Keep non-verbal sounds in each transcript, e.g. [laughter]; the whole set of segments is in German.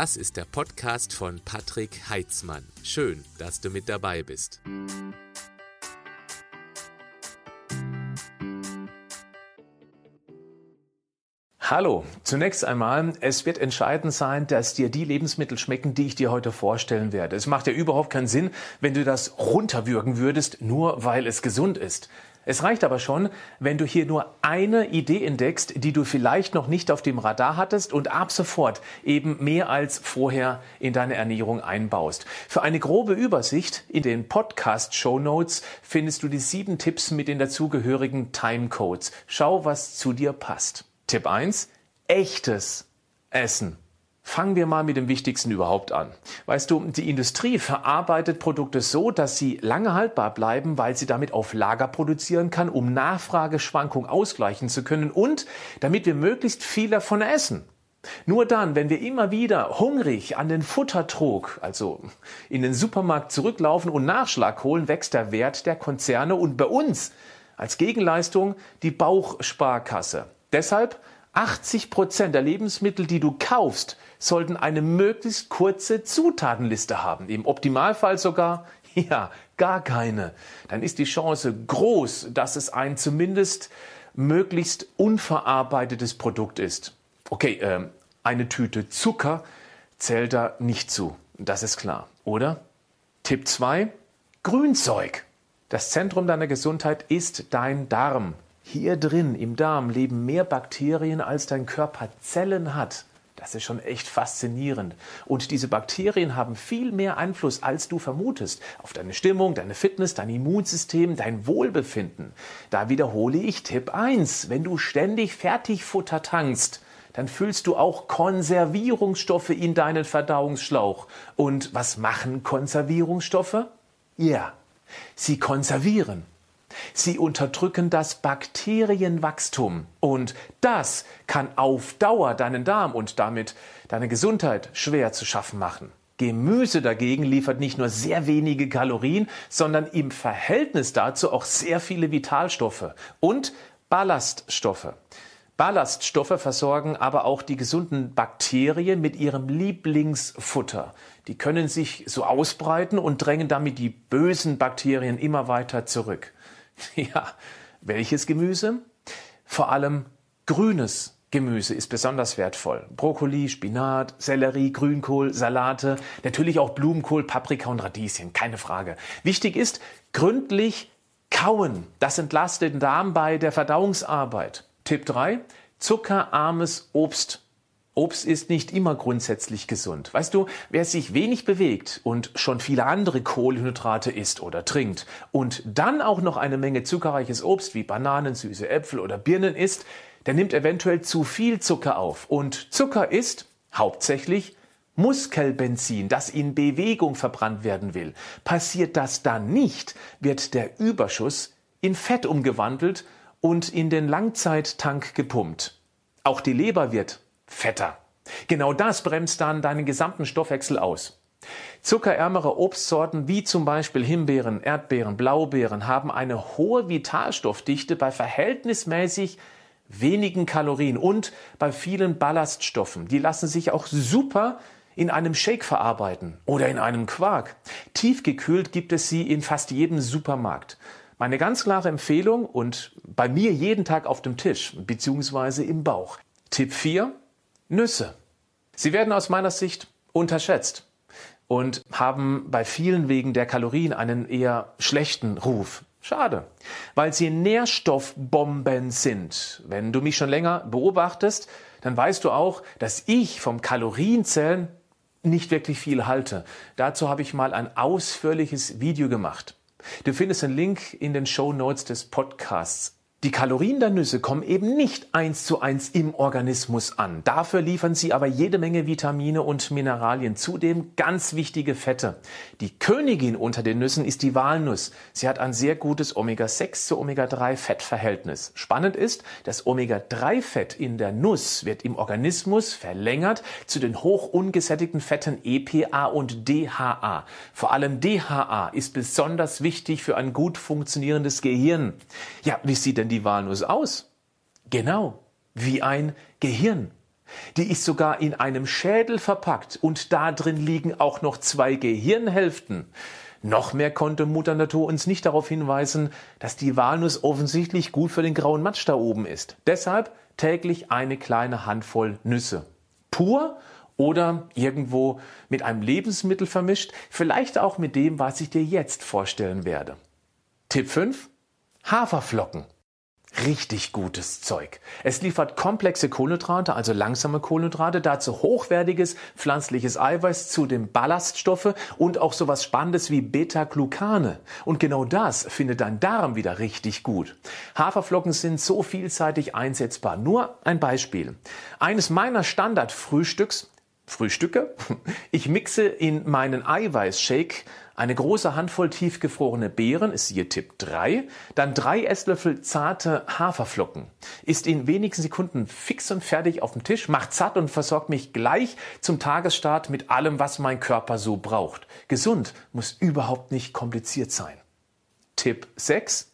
Das ist der Podcast von Patrick Heitzmann. Schön, dass du mit dabei bist. Hallo, zunächst einmal, es wird entscheidend sein, dass dir die Lebensmittel schmecken, die ich dir heute vorstellen werde. Es macht ja überhaupt keinen Sinn, wenn du das runterwürgen würdest, nur weil es gesund ist. Es reicht aber schon, wenn du hier nur eine Idee entdeckst, die du vielleicht noch nicht auf dem Radar hattest und ab sofort eben mehr als vorher in deine Ernährung einbaust. Für eine grobe Übersicht in den Podcast Show Notes findest du die sieben Tipps mit den dazugehörigen Timecodes. Schau, was zu dir passt. Tipp 1. Echtes Essen. Fangen wir mal mit dem Wichtigsten überhaupt an. Weißt du, die Industrie verarbeitet Produkte so, dass sie lange haltbar bleiben, weil sie damit auf Lager produzieren kann, um Nachfrageschwankungen ausgleichen zu können und damit wir möglichst viel davon essen. Nur dann, wenn wir immer wieder hungrig an den Futtertrog, also in den Supermarkt zurücklaufen und Nachschlag holen, wächst der Wert der Konzerne und bei uns als Gegenleistung die Bauchsparkasse. Deshalb 80 Prozent der Lebensmittel, die du kaufst, sollten eine möglichst kurze Zutatenliste haben. Im Optimalfall sogar, [laughs] ja, gar keine. Dann ist die Chance groß, dass es ein zumindest möglichst unverarbeitetes Produkt ist. Okay, äh, eine Tüte Zucker zählt da nicht zu. Das ist klar, oder? Tipp 2. Grünzeug. Das Zentrum deiner Gesundheit ist dein Darm. Hier drin im Darm leben mehr Bakterien, als dein Körper Zellen hat. Das ist schon echt faszinierend. Und diese Bakterien haben viel mehr Einfluss, als du vermutest, auf deine Stimmung, deine Fitness, dein Immunsystem, dein Wohlbefinden. Da wiederhole ich Tipp 1. Wenn du ständig Fertigfutter tankst, dann füllst du auch Konservierungsstoffe in deinen Verdauungsschlauch. Und was machen Konservierungsstoffe? Ja, sie konservieren. Sie unterdrücken das Bakterienwachstum und das kann auf Dauer deinen Darm und damit deine Gesundheit schwer zu schaffen machen. Gemüse dagegen liefert nicht nur sehr wenige Kalorien, sondern im Verhältnis dazu auch sehr viele Vitalstoffe und Ballaststoffe. Ballaststoffe versorgen aber auch die gesunden Bakterien mit ihrem Lieblingsfutter. Die können sich so ausbreiten und drängen damit die bösen Bakterien immer weiter zurück. [laughs] Ja, welches Gemüse? Vor allem grünes Gemüse ist besonders wertvoll. Brokkoli, Spinat, Sellerie, Grünkohl, Salate, natürlich auch Blumenkohl, Paprika und Radieschen, keine Frage. Wichtig ist, gründlich kauen. Das entlastet den Darm bei der Verdauungsarbeit. Tipp 3, zuckerarmes Obst. Obst ist nicht immer grundsätzlich gesund. Weißt du, wer sich wenig bewegt und schon viele andere Kohlenhydrate isst oder trinkt und dann auch noch eine Menge zuckerreiches Obst wie Bananen, süße Äpfel oder Birnen isst, der nimmt eventuell zu viel Zucker auf. Und Zucker ist hauptsächlich Muskelbenzin, das in Bewegung verbrannt werden will. Passiert das dann nicht, wird der Überschuss in Fett umgewandelt und in den Langzeittank gepumpt. Auch die Leber wird fetter. Genau das bremst dann deinen gesamten Stoffwechsel aus. Zuckerärmere Obstsorten wie zum Beispiel Himbeeren, Erdbeeren, Blaubeeren haben eine hohe Vitalstoffdichte bei verhältnismäßig wenigen Kalorien und bei vielen Ballaststoffen. Die lassen sich auch super in einem Shake verarbeiten oder in einem Quark. Tiefgekühlt gibt es sie in fast jedem Supermarkt. Meine ganz klare Empfehlung und bei mir jeden Tag auf dem Tisch bzw. im Bauch. Tipp 4. Nüsse. Sie werden aus meiner Sicht unterschätzt und haben bei vielen wegen der Kalorien einen eher schlechten Ruf. Schade, weil sie Nährstoffbomben sind. Wenn du mich schon länger beobachtest, dann weißt du auch, dass ich vom Kalorienzählen nicht wirklich viel halte. Dazu habe ich mal ein ausführliches Video gemacht. Du findest den Link in den Show Notes des Podcasts. Die Kalorien der Nüsse kommen eben nicht eins zu eins im Organismus an. Dafür liefern sie aber jede Menge Vitamine und Mineralien, zudem ganz wichtige Fette. Die Königin unter den Nüssen ist die Walnuss. Sie hat ein sehr gutes Omega-6 zu Omega-3-Fettverhältnis. Spannend ist, das Omega-3-Fett in der Nuss wird im Organismus verlängert zu den hoch ungesättigten Fetten EPA und DHA. Vor allem DHA ist besonders wichtig für ein gut funktionierendes Gehirn. Ja, wie sieht denn die Walnuss aus? Genau, wie ein Gehirn. Die ist sogar in einem Schädel verpackt und da drin liegen auch noch zwei Gehirnhälften. Noch mehr konnte Mutter Natur uns nicht darauf hinweisen, dass die Walnuss offensichtlich gut für den grauen Matsch da oben ist. Deshalb täglich eine kleine Handvoll Nüsse. Pur oder irgendwo mit einem Lebensmittel vermischt, vielleicht auch mit dem, was ich dir jetzt vorstellen werde. Tipp 5. Haferflocken. Richtig gutes Zeug. Es liefert komplexe Kohlenhydrate, also langsame Kohlenhydrate, dazu hochwertiges pflanzliches Eiweiß, zu den Ballaststoffe und auch sowas Spannendes wie Beta-Glucane. Und genau das findet dein Darm wieder richtig gut. Haferflocken sind so vielseitig einsetzbar. Nur ein Beispiel. Eines meiner Standardfrühstücks Frühstücke. Ich mixe in meinen Eiweißshake eine große Handvoll tiefgefrorene Beeren, ist hier Tipp 3, dann drei Esslöffel zarte Haferflocken. Ist in wenigen Sekunden fix und fertig auf dem Tisch, macht satt und versorgt mich gleich zum Tagesstart mit allem, was mein Körper so braucht. Gesund muss überhaupt nicht kompliziert sein. Tipp 6.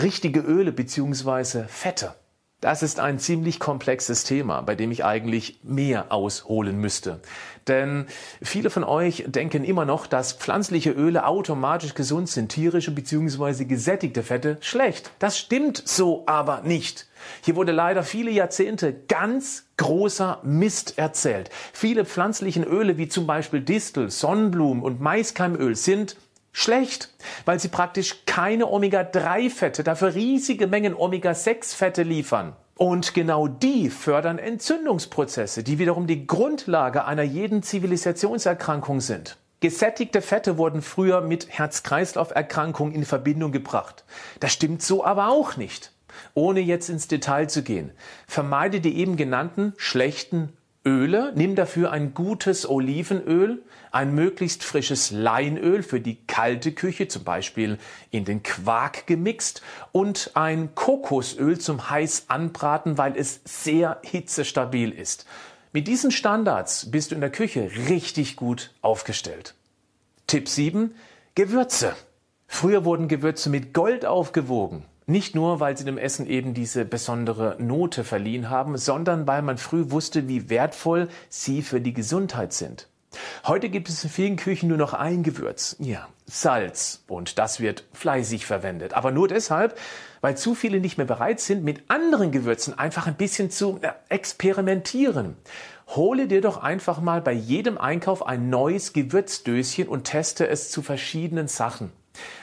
Richtige Öle bzw. Fette. Das ist ein ziemlich komplexes Thema, bei dem ich eigentlich mehr ausholen müsste. Denn viele von euch denken immer noch, dass pflanzliche Öle automatisch gesund sind, tierische bzw. gesättigte Fette schlecht. Das stimmt so aber nicht. Hier wurde leider viele Jahrzehnte ganz großer Mist erzählt. Viele pflanzlichen Öle wie zum Beispiel Distel, Sonnenblumen und Maiskeimöl sind schlecht, weil sie praktisch keine Omega-3-Fette, dafür riesige Mengen Omega-6-Fette liefern. Und genau die fördern Entzündungsprozesse, die wiederum die Grundlage einer jeden Zivilisationserkrankung sind. Gesättigte Fette wurden früher mit Herz-Kreislauf-Erkrankungen in Verbindung gebracht. Das stimmt so aber auch nicht. Ohne jetzt ins Detail zu gehen, vermeide die eben genannten schlechten Öle, nimm dafür ein gutes Olivenöl, ein möglichst frisches Leinöl für die kalte Küche, zum Beispiel in den Quark gemixt, und ein Kokosöl zum heiß anbraten, weil es sehr hitzestabil ist. Mit diesen Standards bist du in der Küche richtig gut aufgestellt. Tipp 7. Gewürze. Früher wurden Gewürze mit Gold aufgewogen. Nicht nur, weil sie dem Essen eben diese besondere Note verliehen haben, sondern weil man früh wusste, wie wertvoll sie für die Gesundheit sind. Heute gibt es in vielen Küchen nur noch ein Gewürz, ja, Salz. Und das wird fleißig verwendet. Aber nur deshalb, weil zu viele nicht mehr bereit sind, mit anderen Gewürzen einfach ein bisschen zu äh, experimentieren. Hole dir doch einfach mal bei jedem Einkauf ein neues Gewürzdöschen und teste es zu verschiedenen Sachen.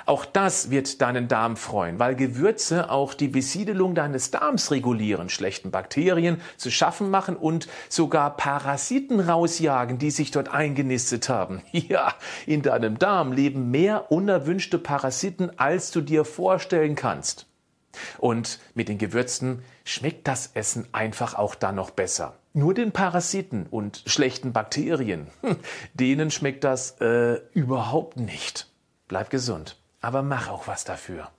Auch das wird deinen Darm freuen, weil Gewürze auch die Besiedelung deines Darms regulieren, schlechten Bakterien zu schaffen machen und sogar Parasiten rausjagen, die sich dort eingenistet haben. [laughs] Ja, in deinem Darm leben mehr unerwünschte Parasiten, als du dir vorstellen kannst. Und mit den Gewürzen schmeckt das Essen einfach auch dann noch besser. Nur den Parasiten und schlechten Bakterien, [laughs] denen schmeckt das äh, überhaupt nicht. Bleib gesund, aber mach auch was dafür.